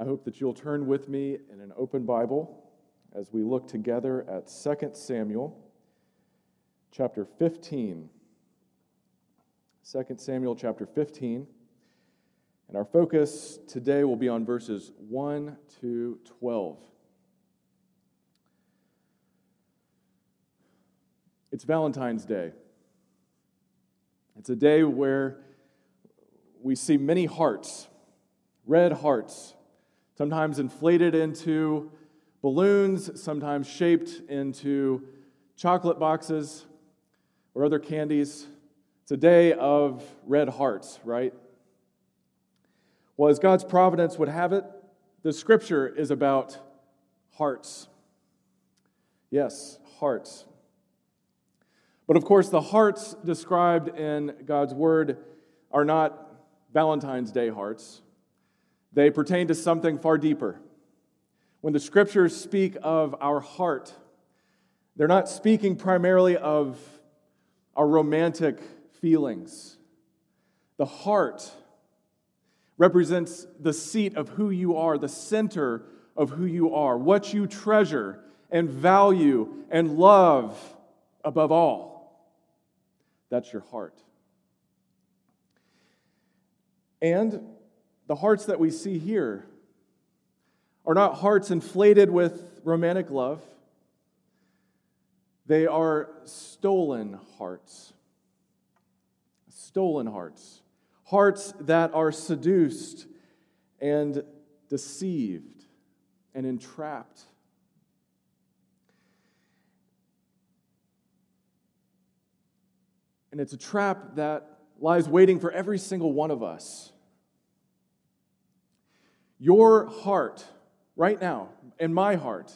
I hope that you'll turn with me in an open Bible as we look together at 2 Samuel chapter 15. 2 Samuel chapter 15. And our focus today will be on verses 1 to 12. It's Valentine's Day. It's a day where we see many hearts, red hearts, sometimes inflated into balloons, sometimes shaped into chocolate boxes or other candies. It's a day of red hearts, right? Well, as God's providence would have it, the scripture is about hearts. Yes, hearts. But of course, the hearts described in God's word are not Valentine's Day hearts. They pertain to something far deeper. When the scriptures speak of our heart, they're not speaking primarily of our romantic feelings. The heart represents the seat of who you are, the center of who you are, what you treasure and value and love above all. That's your heart. And the hearts that we see here are not hearts inflated with romantic love, they are stolen hearts. Stolen hearts. Hearts that are seduced and deceived and entrapped. And it's a trap that lies waiting for every single one of us. Your heart, right now, and my heart,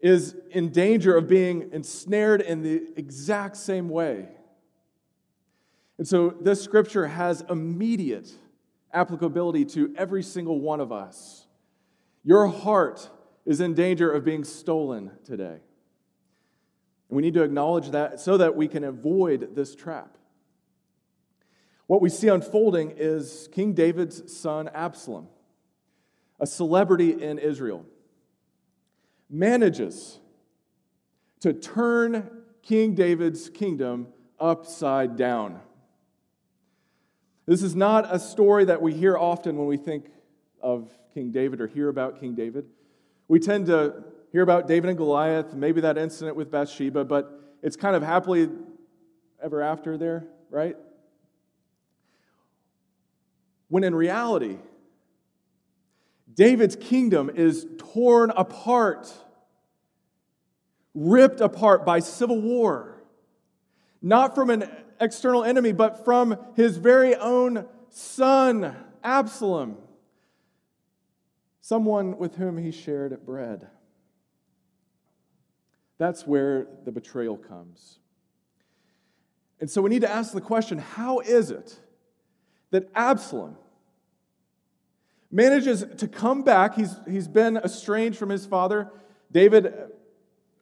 is in danger of being ensnared in the exact same way. And so this scripture has immediate applicability to every single one of us. Your heart is in danger of being stolen today. And we need to acknowledge that so that we can avoid this trap. What we see unfolding is King David's son Absalom, a celebrity in Israel, manages to turn King David's kingdom upside down. This is not a story that we hear often when we think of King David or hear about King David. We tend to hear about David and Goliath, maybe that incident with Bathsheba, but it's kind of happily ever after there, right? When in reality, David's kingdom is torn apart, ripped apart by civil war. Not from an external enemy, but from his very own son, Absalom, someone with whom he shared bread. That's where the betrayal comes. And so we need to ask the question how is it that Absalom manages to come back. He's, he's been estranged from his father. David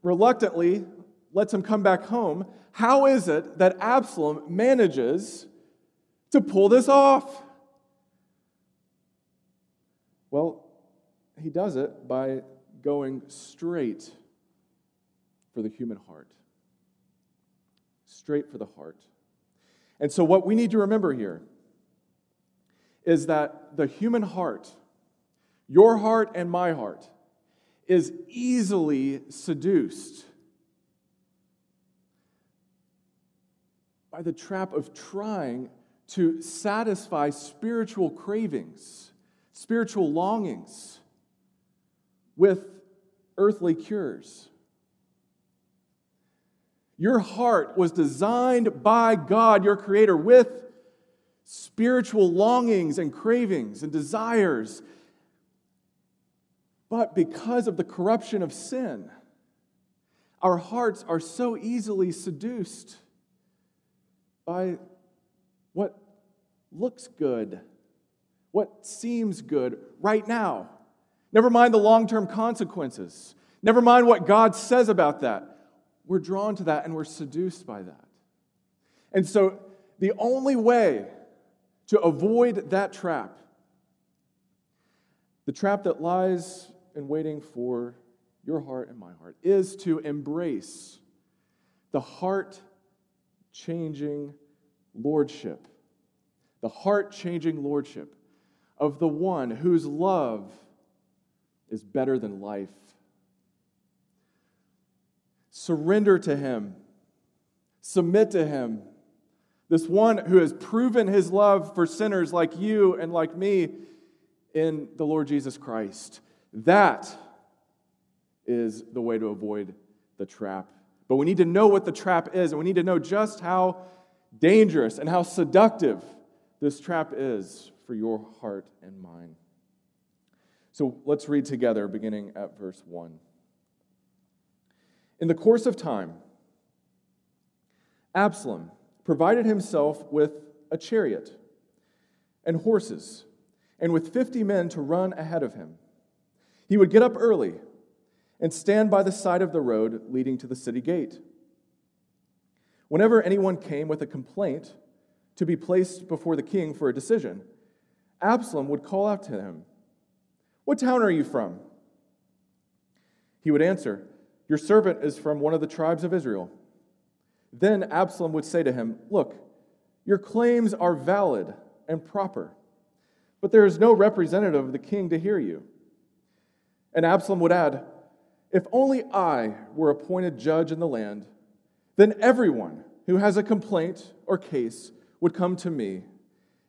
reluctantly lets him come back home. How is it that Absalom manages to pull this off? Well, he does it by going straight for the human heart. Straight for the heart. And so, what we need to remember here is that the human heart, your heart and my heart, is easily seduced by the trap of trying to satisfy spiritual cravings, spiritual longings with earthly cures. Your heart was designed by God, your Creator, with spiritual longings and cravings and desires. But because of the corruption of sin, our hearts are so easily seduced by what looks good, what seems good right now. Never mind the long term consequences. Never mind what God says about that. We're drawn to that and we're seduced by that. And so, the only way to avoid that trap The trap that lies in waiting for your heart and my heart is to embrace the heart changing lordship, the heart changing lordship of the one whose love is better than life. Surrender to him, submit to him. This one who has proven his love for sinners like you and like me in the Lord Jesus Christ. That is the way to avoid the trap. But we need to know what the trap is, and we need to know just how dangerous and how seductive this trap is for your heart and mine. So let's read together, beginning at verse 1. In the course of time, Absalom provided himself with a chariot and horses, and with 50 men to run ahead of him. He would get up early and stand by the side of the road leading to the city gate. Whenever anyone came with a complaint to be placed before the king for a decision, Absalom would call out to him, What town are you from? He would answer, Your servant is from one of the tribes of Israel. Then Absalom would say to him, Look, your claims are valid and proper, but there is no representative of the king to hear you. And Absalom would add, If only I were appointed judge in the land, then everyone who has a complaint or case would come to me,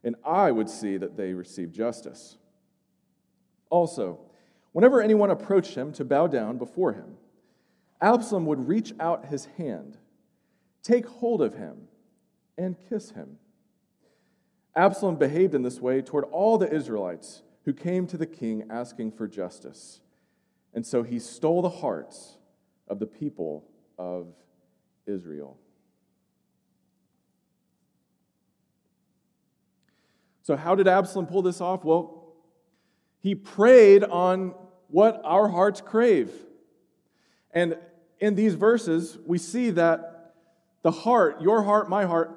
and I would see that they receive justice. Also, whenever anyone approached him to bow down before him, Absalom would reach out his hand, take hold of him, and kiss him. Absalom behaved in this way toward all the Israelites who came to the king asking for justice. And so he stole the hearts of the people of Israel. So, how did Absalom pull this off? Well, he preyed on what our hearts crave. And in these verses, we see that the heart, your heart, my heart,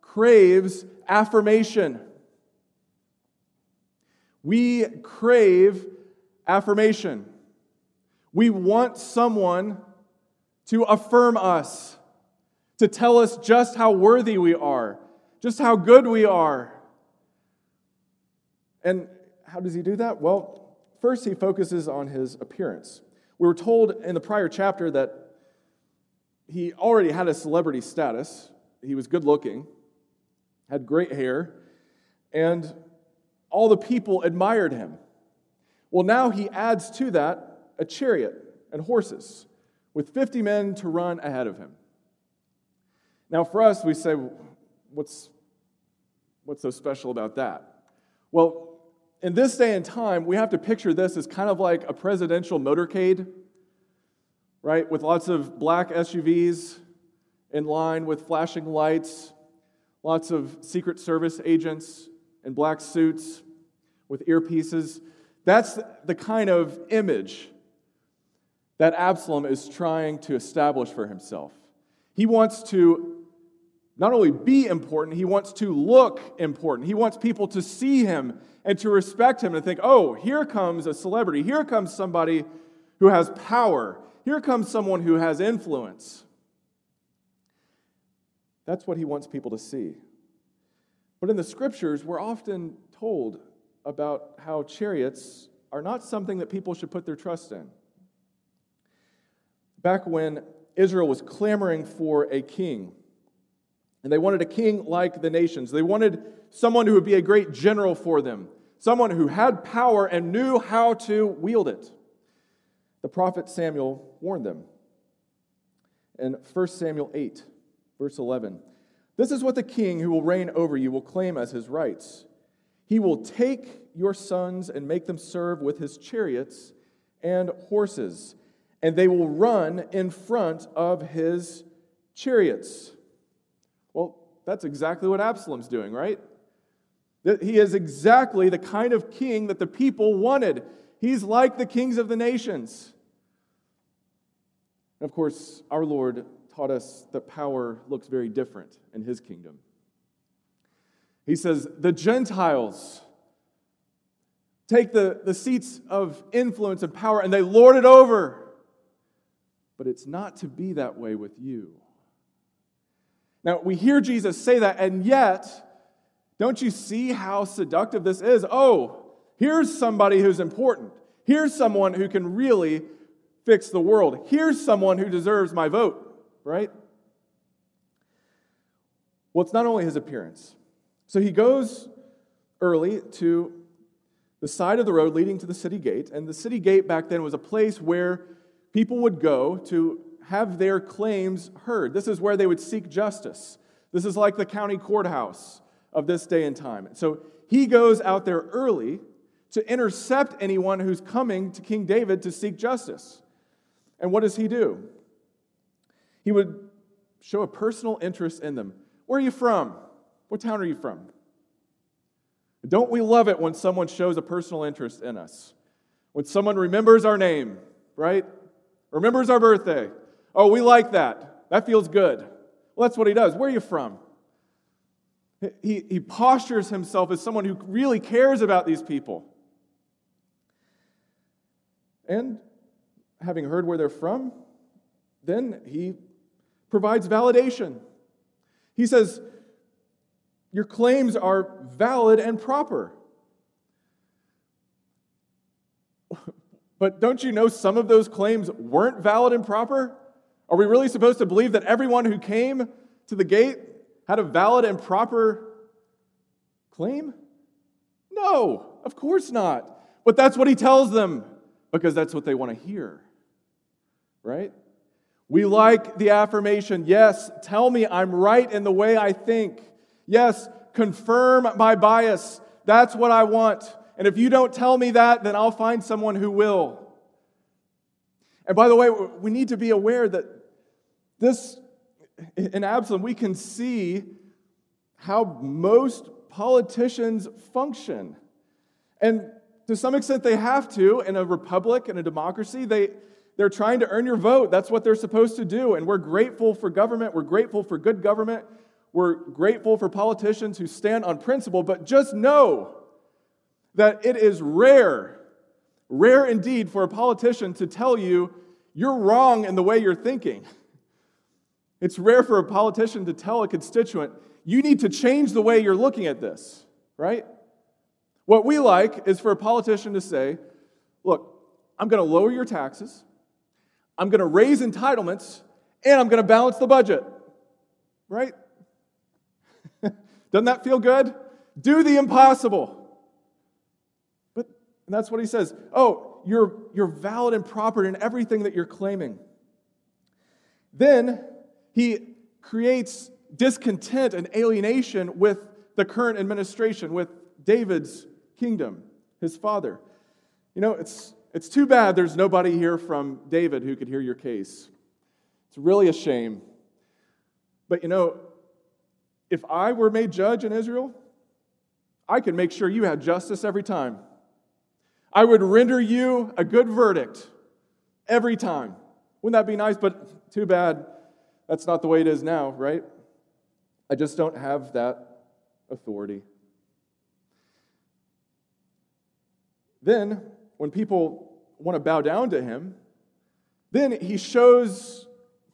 craves affirmation. We crave affirmation. We want someone to affirm us, to tell us just how worthy we are, just how good we are. And how does he do that? Well, first he focuses on his appearance. We were told in the prior chapter that he already had a celebrity status. He was good looking, had great hair, and all the people admired him. Well, now he adds to that a chariot and horses with 50 men to run ahead of him. Now, for us, we say, what's, what's so special about that? Well, in this day and time, we have to picture this as kind of like a presidential motorcade, right? With lots of black SUVs in line with flashing lights, lots of Secret Service agents in black suits with earpieces. That's the kind of image that Absalom is trying to establish for himself. He wants to not only be important, he wants to look important. He wants people to see him and to respect him and think, oh, here comes a celebrity. Here comes somebody who has power. Here comes someone who has influence. That's what he wants people to see. But in the scriptures, we're often told about how chariots are not something that people should put their trust in back when Israel was clamoring for a king. And they wanted a king like the nations. They wanted someone who would be a great general for them, someone who had power and knew how to wield it. The prophet Samuel warned them. In 1 Samuel 8, verse 11, this is what the king who will reign over you will claim as his rights. He will take your sons and make them serve with his chariots and horses and they will run in front of his chariots. Well, that's exactly what Absalom's doing, right? He is exactly the kind of king that the people wanted. He's like the kings of the nations. And of course, our Lord taught us that power looks very different in his kingdom. He says, The Gentiles take the, the seats of influence and power and they lord it over. But it's not to be that way with you. Now, we hear Jesus say that, and yet, don't you see how seductive this is? Oh, here's somebody who's important. Here's someone who can really fix the world. Here's someone who deserves my vote, right? Well, it's not only his appearance. So he goes early to the side of the road leading to the city gate. And the city gate back then was a place where people would go to have their claims heard. This is where they would seek justice. This is like the county courthouse of this day and time. So he goes out there early to intercept anyone who's coming to King David to seek justice. And what does he do? He would show a personal interest in them. Where are you from? What town are you from? Don't we love it when someone shows a personal interest in us? When someone remembers our name, right? Remembers our birthday. Oh, we like that. That feels good. Well, that's what he does. Where are you from? He, he postures himself as someone who really cares about these people. And having heard where they're from, then he provides validation. He says, Your claims are valid and proper. But don't you know some of those claims weren't valid and proper? Are we really supposed to believe that everyone who came to the gate had a valid and proper claim? No, of course not. But that's what he tells them because that's what they want to hear. Right? We like the affirmation yes, tell me I'm right in the way I think. Yes, confirm my bias. That's what I want. And if you don't tell me that, then I'll find someone who will. And by the way, we need to be aware that this, in Absalom, we can see how most politicians function. And to some extent, they have to. In a republic, in a democracy, they, they're trying to earn your vote. That's what they're supposed to do. And we're grateful for government. We're grateful for good government. We're grateful for politicians who stand on principle. But just know that it is rare, rare indeed, for a politician to tell you you're wrong in the way you're thinking. It's rare for a politician to tell a constituent, you need to change the way you're looking at this, right? What we like is for a politician to say, look, I'm going to lower your taxes, I'm going to raise entitlements, and I'm going to balance the budget, right? Doesn't that feel good? Do the impossible. But and that's what he says. Oh, you're, you're valid and proper in everything that you're claiming. Then he creates discontent and alienation with the current administration, with David's kingdom, his father. You know, it's, it's too bad there's nobody here from David who could hear your case. It's really a shame. But you know, if I were made judge in Israel, I could make sure you had justice every time. I would render you a good verdict every time. Wouldn't that be nice? But too bad that's not the way it is now, right? I just don't have that authority. Then, when people want to bow down to him, then he shows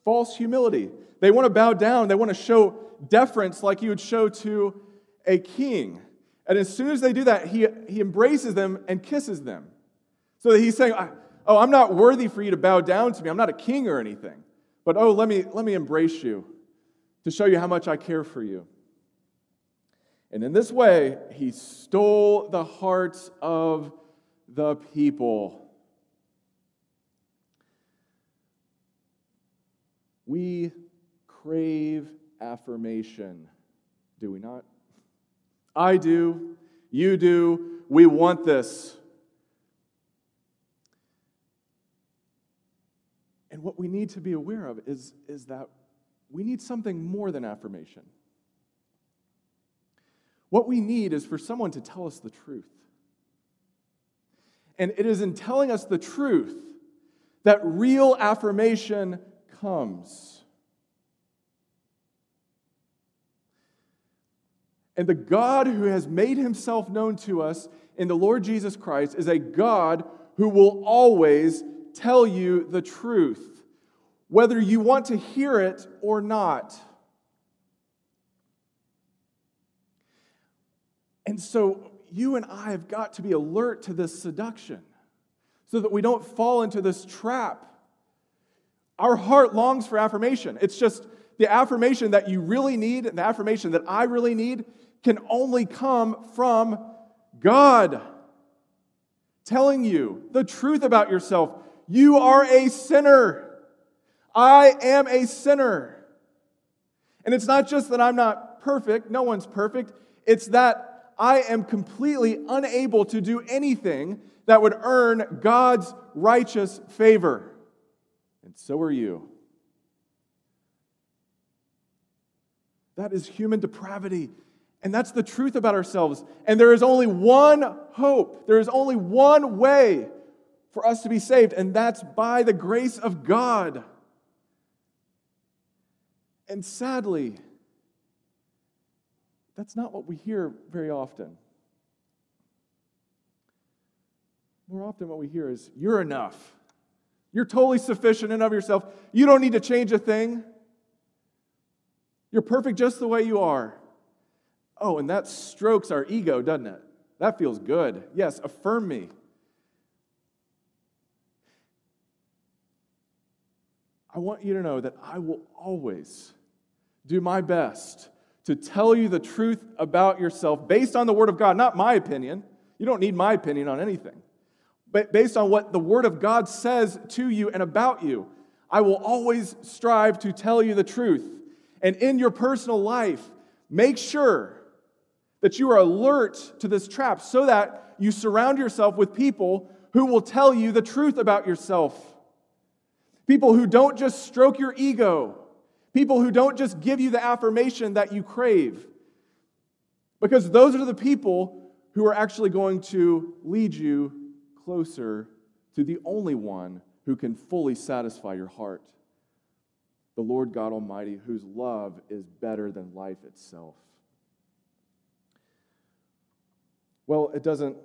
false humility. They want to bow down, they want to show deference like you would show to a king. And as soon as they do that, he, he embraces them and kisses them. So that he's saying, Oh, I'm not worthy for you to bow down to me. I'm not a king or anything. But oh, let me, let me embrace you to show you how much I care for you. And in this way, he stole the hearts of the people. We crave affirmation, do we not? I do, you do, we want this. And what we need to be aware of is, is that we need something more than affirmation. What we need is for someone to tell us the truth. And it is in telling us the truth that real affirmation comes. And the God who has made himself known to us in the Lord Jesus Christ is a God who will always tell you the truth, whether you want to hear it or not. And so you and I have got to be alert to this seduction so that we don't fall into this trap. Our heart longs for affirmation. It's just the affirmation that you really need and the affirmation that I really need can only come from God telling you the truth about yourself. You are a sinner. I am a sinner. And it's not just that I'm not perfect, no one's perfect. It's that I am completely unable to do anything that would earn God's righteous favor. And so are you. That is human depravity. And that's the truth about ourselves. And there is only one hope, there is only one way for us to be saved, and that's by the grace of God. And sadly, that's not what we hear very often. More often, what we hear is, You're enough. You're totally sufficient in of yourself. You don't need to change a thing. You're perfect just the way you are. Oh, and that strokes our ego, doesn't it? That feels good. Yes, affirm me. I want you to know that I will always do my best to tell you the truth about yourself based on the Word of God, not my opinion. You don't need my opinion on anything. But based on what the Word of God says to you and about you, I will always strive to tell you the truth. And in your personal life, make sure that you are alert to this trap so that you surround yourself with people who will tell you the truth about yourself. People who don't just stroke your ego, people who don't just give you the affirmation that you crave. Because those are the people who are actually going to lead you closer to the only one who can fully satisfy your heart the Lord God Almighty, whose love is better than life itself. Well, it doesn't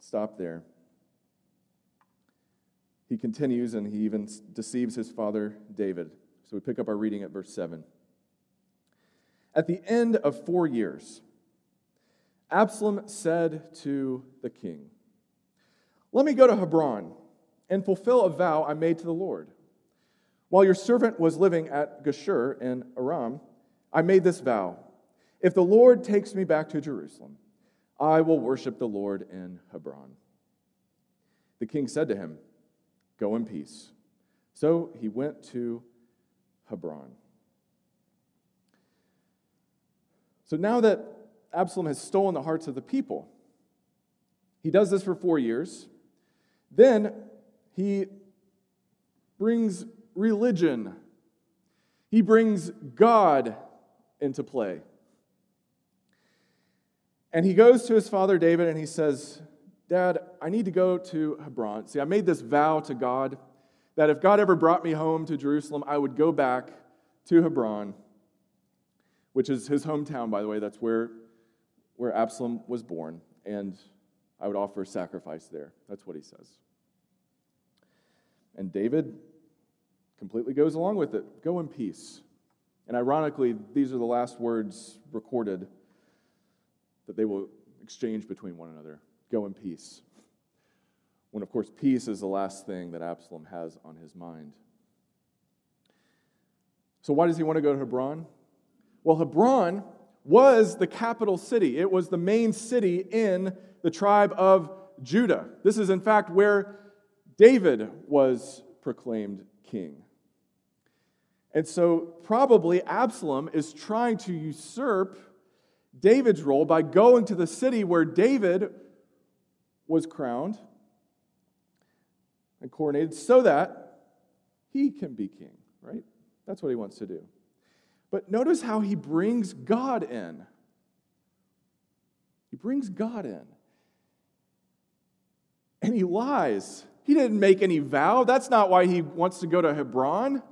stop there. He continues and he even deceives his father David. We pick up our reading at verse 7. At the end of four years, Absalom said to the king, Let me go to Hebron and fulfill a vow I made to the Lord. While your servant was living at Geshur in Aram, I made this vow If the Lord takes me back to Jerusalem, I will worship the Lord in Hebron. The king said to him, Go in peace. So he went to Hebron. So now that Absalom has stolen the hearts of the people, he does this for four years. Then he brings religion, he brings God into play. And he goes to his father David and he says, Dad, I need to go to Hebron. See, I made this vow to God that if God ever brought me home to Jerusalem, I would go back to Hebron, which is his hometown, by the way. That's where, where Absalom was born. And I would offer sacrifice there. That's what he says. And David completely goes along with it. Go in peace. And ironically, these are the last words recorded that they will exchange between one another. Go in peace. When, of course, peace is the last thing that Absalom has on his mind. So, why does he want to go to Hebron? Well, Hebron was the capital city, it was the main city in the tribe of Judah. This is, in fact, where David was proclaimed king. And so, probably Absalom is trying to usurp David's role by going to the city where David was crowned and coronated so that he can be king, right? That's what he wants to do. But notice how he brings God in. He brings God in. And he lies. He didn't make any vow. That's not why he wants to go to Hebron.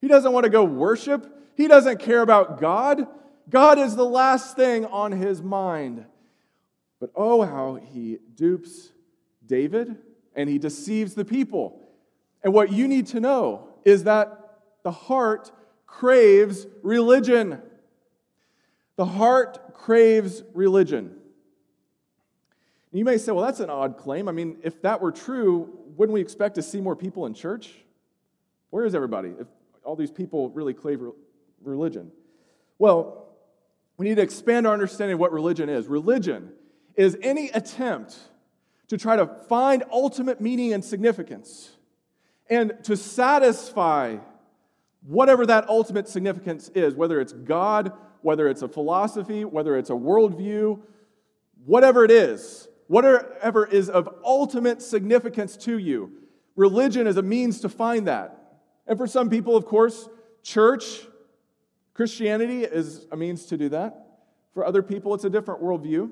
He doesn't want to go worship. He doesn't care about God. God is the last thing on his mind. But oh, how he dupes David and he deceives the people. And what you need to know is that the heart craves religion. The heart craves religion. You may say, well, that's an odd claim. I mean, if that were true, wouldn't we expect to see more people in church? Where is everybody if all these people really crave religion? Well, we need to expand our understanding of what religion is. Religion is any attempt to try to find ultimate meaning and significance and to satisfy whatever that ultimate significance is, whether it's God, whether it's a philosophy, whether it's a worldview, whatever it is, whatever is of ultimate significance to you. Religion is a means to find that. And for some people, of course, church, Christianity is a means to do that. For other people, it's a different worldview.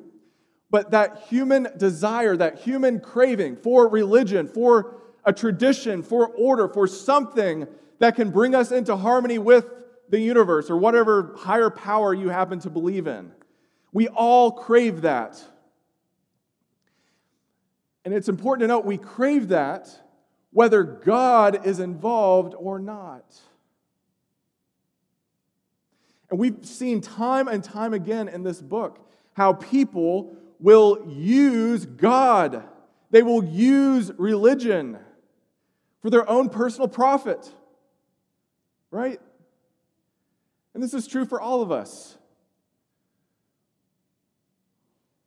But that human desire, that human craving for religion, for a tradition, for order, for something that can bring us into harmony with the universe or whatever higher power you happen to believe in. We all crave that. And it's important to note we crave that whether God is involved or not. And we've seen time and time again in this book how people will use God, they will use religion for their own personal profit. Right? And this is true for all of us.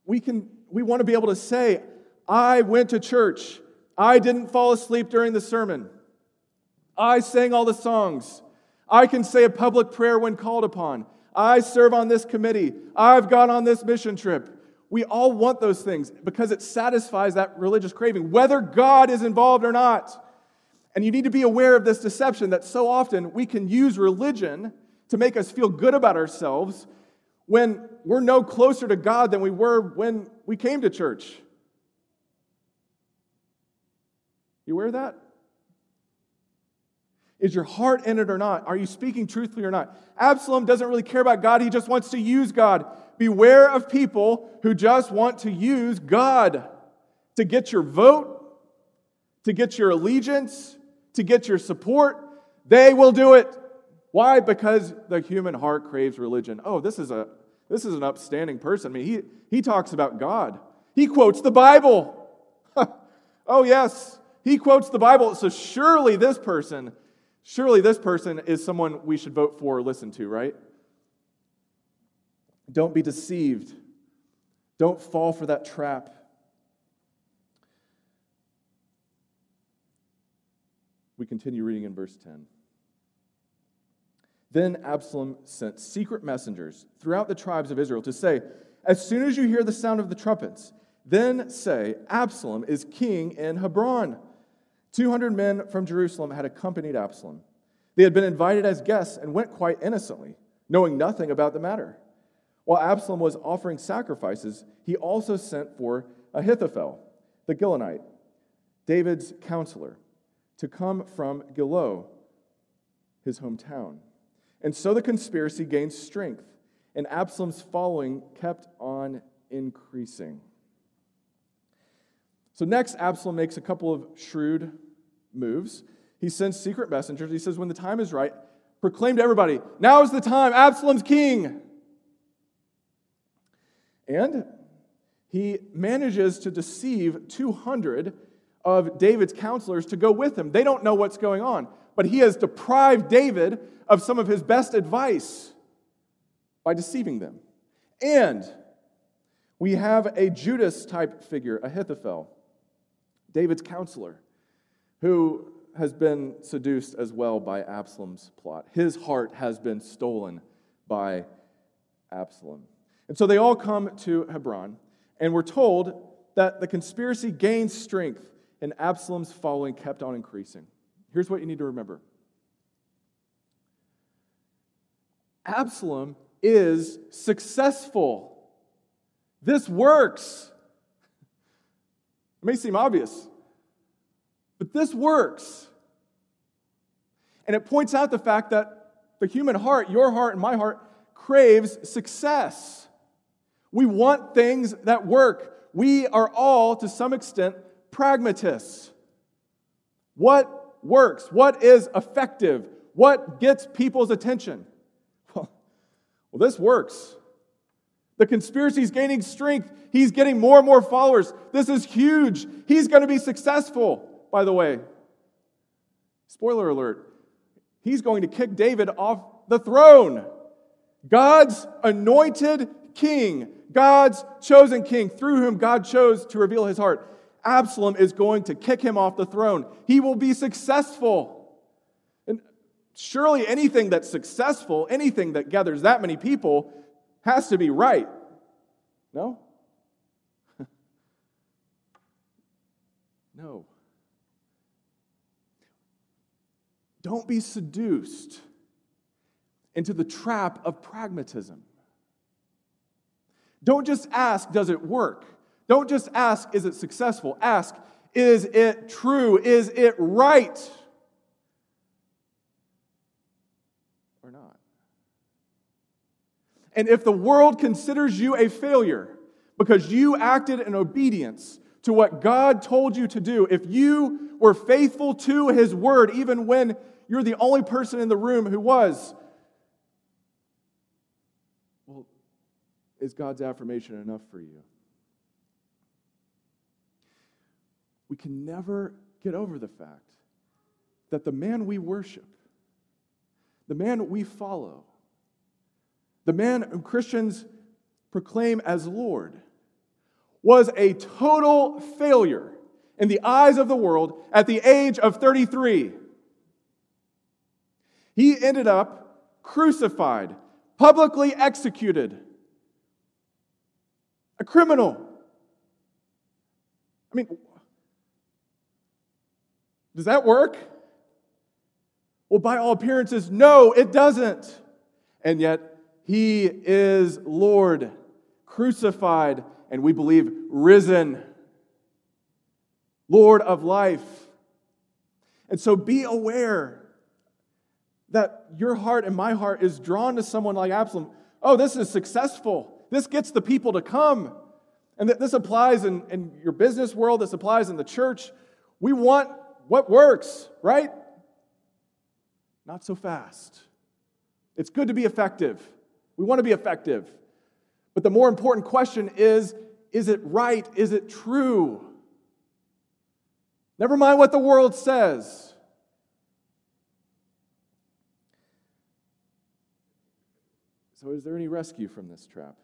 We can we want to be able to say, I went to church. I didn't fall asleep during the sermon. I sang all the songs. I can say a public prayer when called upon. I serve on this committee. I've gone on this mission trip. We all want those things because it satisfies that religious craving, whether God is involved or not. And you need to be aware of this deception that so often we can use religion to make us feel good about ourselves when we're no closer to God than we were when we came to church. You aware of that? Is your heart in it or not? Are you speaking truthfully or not? Absalom doesn't really care about God, he just wants to use God. Beware of people who just want to use God to get your vote, to get your allegiance, to get your support. They will do it. Why? Because the human heart craves religion. Oh, this is a this is an upstanding person. I mean, he, he talks about God. He quotes the Bible. oh, yes. He quotes the Bible, so surely this person, surely this person is someone we should vote for or listen to, right? Don't be deceived. Don't fall for that trap. We continue reading in verse 10. Then Absalom sent secret messengers throughout the tribes of Israel to say, As soon as you hear the sound of the trumpets, then say, Absalom is king in Hebron. 200 men from Jerusalem had accompanied Absalom. They had been invited as guests and went quite innocently, knowing nothing about the matter. While Absalom was offering sacrifices, he also sent for Ahithophel, the Gilonite, David's counselor, to come from Gilo, his hometown. And so the conspiracy gained strength, and Absalom's following kept on increasing. So, next, Absalom makes a couple of shrewd moves. He sends secret messengers. He says, When the time is right, proclaim to everybody, now is the time, Absalom's king. And he manages to deceive 200 of David's counselors to go with him. They don't know what's going on, but he has deprived David of some of his best advice by deceiving them. And we have a Judas type figure, Ahithophel. David's counselor, who has been seduced as well by Absalom's plot. His heart has been stolen by Absalom. And so they all come to Hebron, and we're told that the conspiracy gained strength, and Absalom's following kept on increasing. Here's what you need to remember Absalom is successful. This works. It may seem obvious, but this works. And it points out the fact that the human heart, your heart and my heart, craves success. We want things that work. We are all, to some extent, pragmatists. What works? What is effective? What gets people's attention? Well, well this works. The conspiracy is gaining strength. He's getting more and more followers. This is huge. He's going to be successful, by the way. Spoiler alert. He's going to kick David off the throne. God's anointed king, God's chosen king, through whom God chose to reveal his heart. Absalom is going to kick him off the throne. He will be successful. And surely anything that's successful, anything that gathers that many people, has to be right. No? no. Don't be seduced into the trap of pragmatism. Don't just ask, does it work? Don't just ask, is it successful? Ask, is it true? Is it right? Or not? And if the world considers you a failure because you acted in obedience to what God told you to do, if you were faithful to His word, even when you're the only person in the room who was, well, is God's affirmation enough for you? we can never get over the fact that the man we worship, the man we follow, the man whom Christians proclaim as Lord, was a total failure in the eyes of the world at the age of 33. He ended up crucified, publicly executed, a criminal. I mean, does that work? Well, by all appearances, no, it doesn't. And yet, he is Lord, crucified, and we believe risen, Lord of life. And so be aware that your heart and my heart is drawn to someone like Absalom. Oh, this is successful. This gets the people to come. And this applies in, in your business world, this applies in the church. We want what works, right? Not so fast. It's good to be effective. We want to be effective. But the more important question is is it right? Is it true? Never mind what the world says. So, is there any rescue from this trap?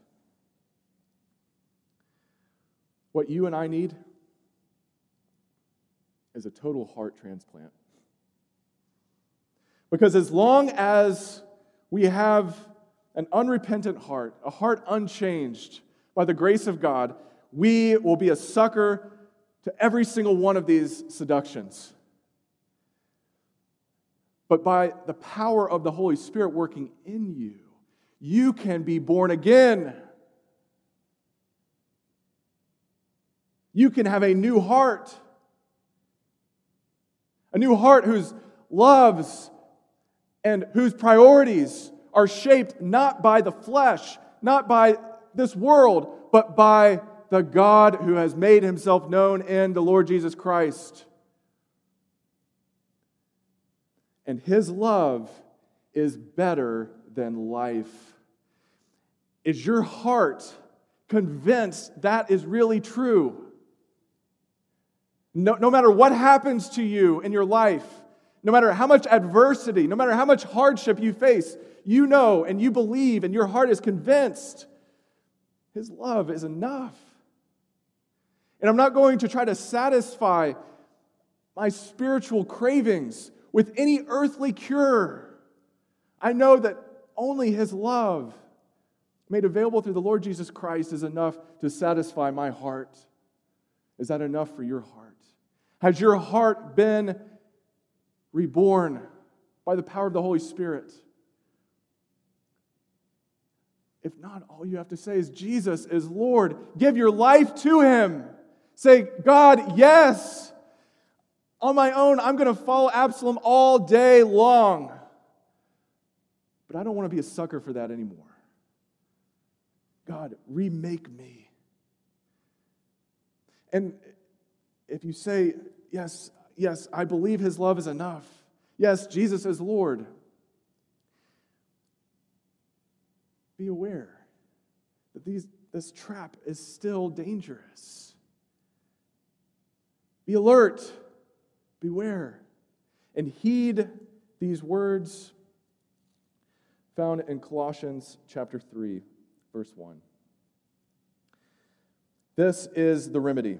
What you and I need is a total heart transplant. Because as long as we have an unrepentant heart, a heart unchanged by the grace of God, we will be a sucker to every single one of these seductions. But by the power of the Holy Spirit working in you, you can be born again. You can have a new heart. A new heart whose loves and whose priorities are shaped not by the flesh, not by this world, but by the God who has made himself known in the Lord Jesus Christ. And his love is better than life. Is your heart convinced that is really true? No, no matter what happens to you in your life, no matter how much adversity, no matter how much hardship you face, you know and you believe and your heart is convinced His love is enough. And I'm not going to try to satisfy my spiritual cravings with any earthly cure. I know that only His love, made available through the Lord Jesus Christ, is enough to satisfy my heart. Is that enough for your heart? Has your heart been reborn by the power of the Holy Spirit? If not, all you have to say is, Jesus is Lord. Give your life to Him. Say, God, yes. On my own, I'm going to follow Absalom all day long. But I don't want to be a sucker for that anymore. God, remake me. And if you say, Yes, yes, I believe his love is enough. Yes, Jesus is Lord. Be aware that these, this trap is still dangerous. Be alert, beware, and heed these words found in Colossians chapter 3, verse 1. This is the remedy.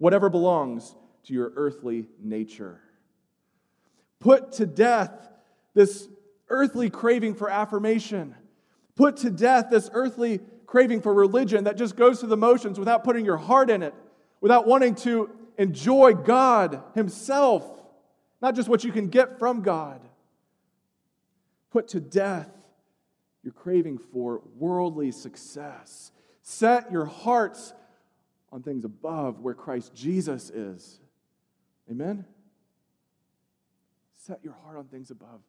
whatever belongs to your earthly nature. Put to death this earthly craving for affirmation. Put to death this earthly craving for religion that just goes through the motions without putting your heart in it, without wanting to enjoy God Himself, not just what you can get from God. Put to death your craving for worldly success. Set your hearts on things above where Christ Jesus is. Amen? Set your heart on things above.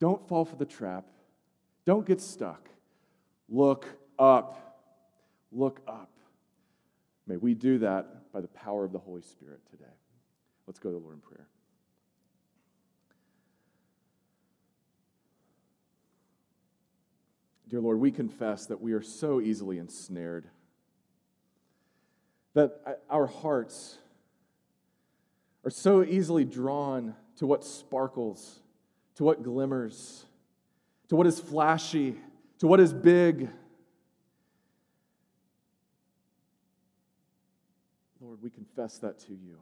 Don't fall for the trap. Don't get stuck. Look up. Look up. May we do that by the power of the Holy Spirit today. Let's go to the Lord in prayer. Dear Lord, we confess that we are so easily ensnared, that our hearts are so easily drawn to what sparkles, to what glimmers, to what is flashy, to what is big. Lord, we confess that to you.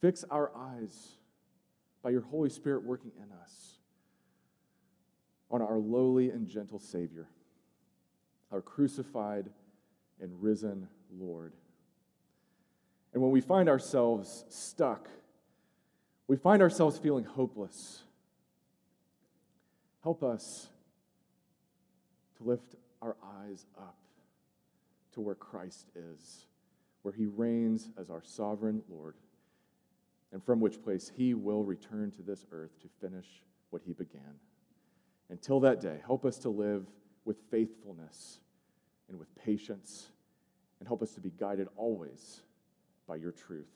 Fix our eyes by your Holy Spirit working in us on our lowly and gentle Savior, our crucified and risen Lord. And when we find ourselves stuck, we find ourselves feeling hopeless. Help us to lift our eyes up to where Christ is, where he reigns as our sovereign Lord, and from which place he will return to this earth to finish what he began. Until that day, help us to live with faithfulness and with patience, and help us to be guided always by your truth.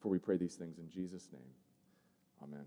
For we pray these things in Jesus' name. Amen.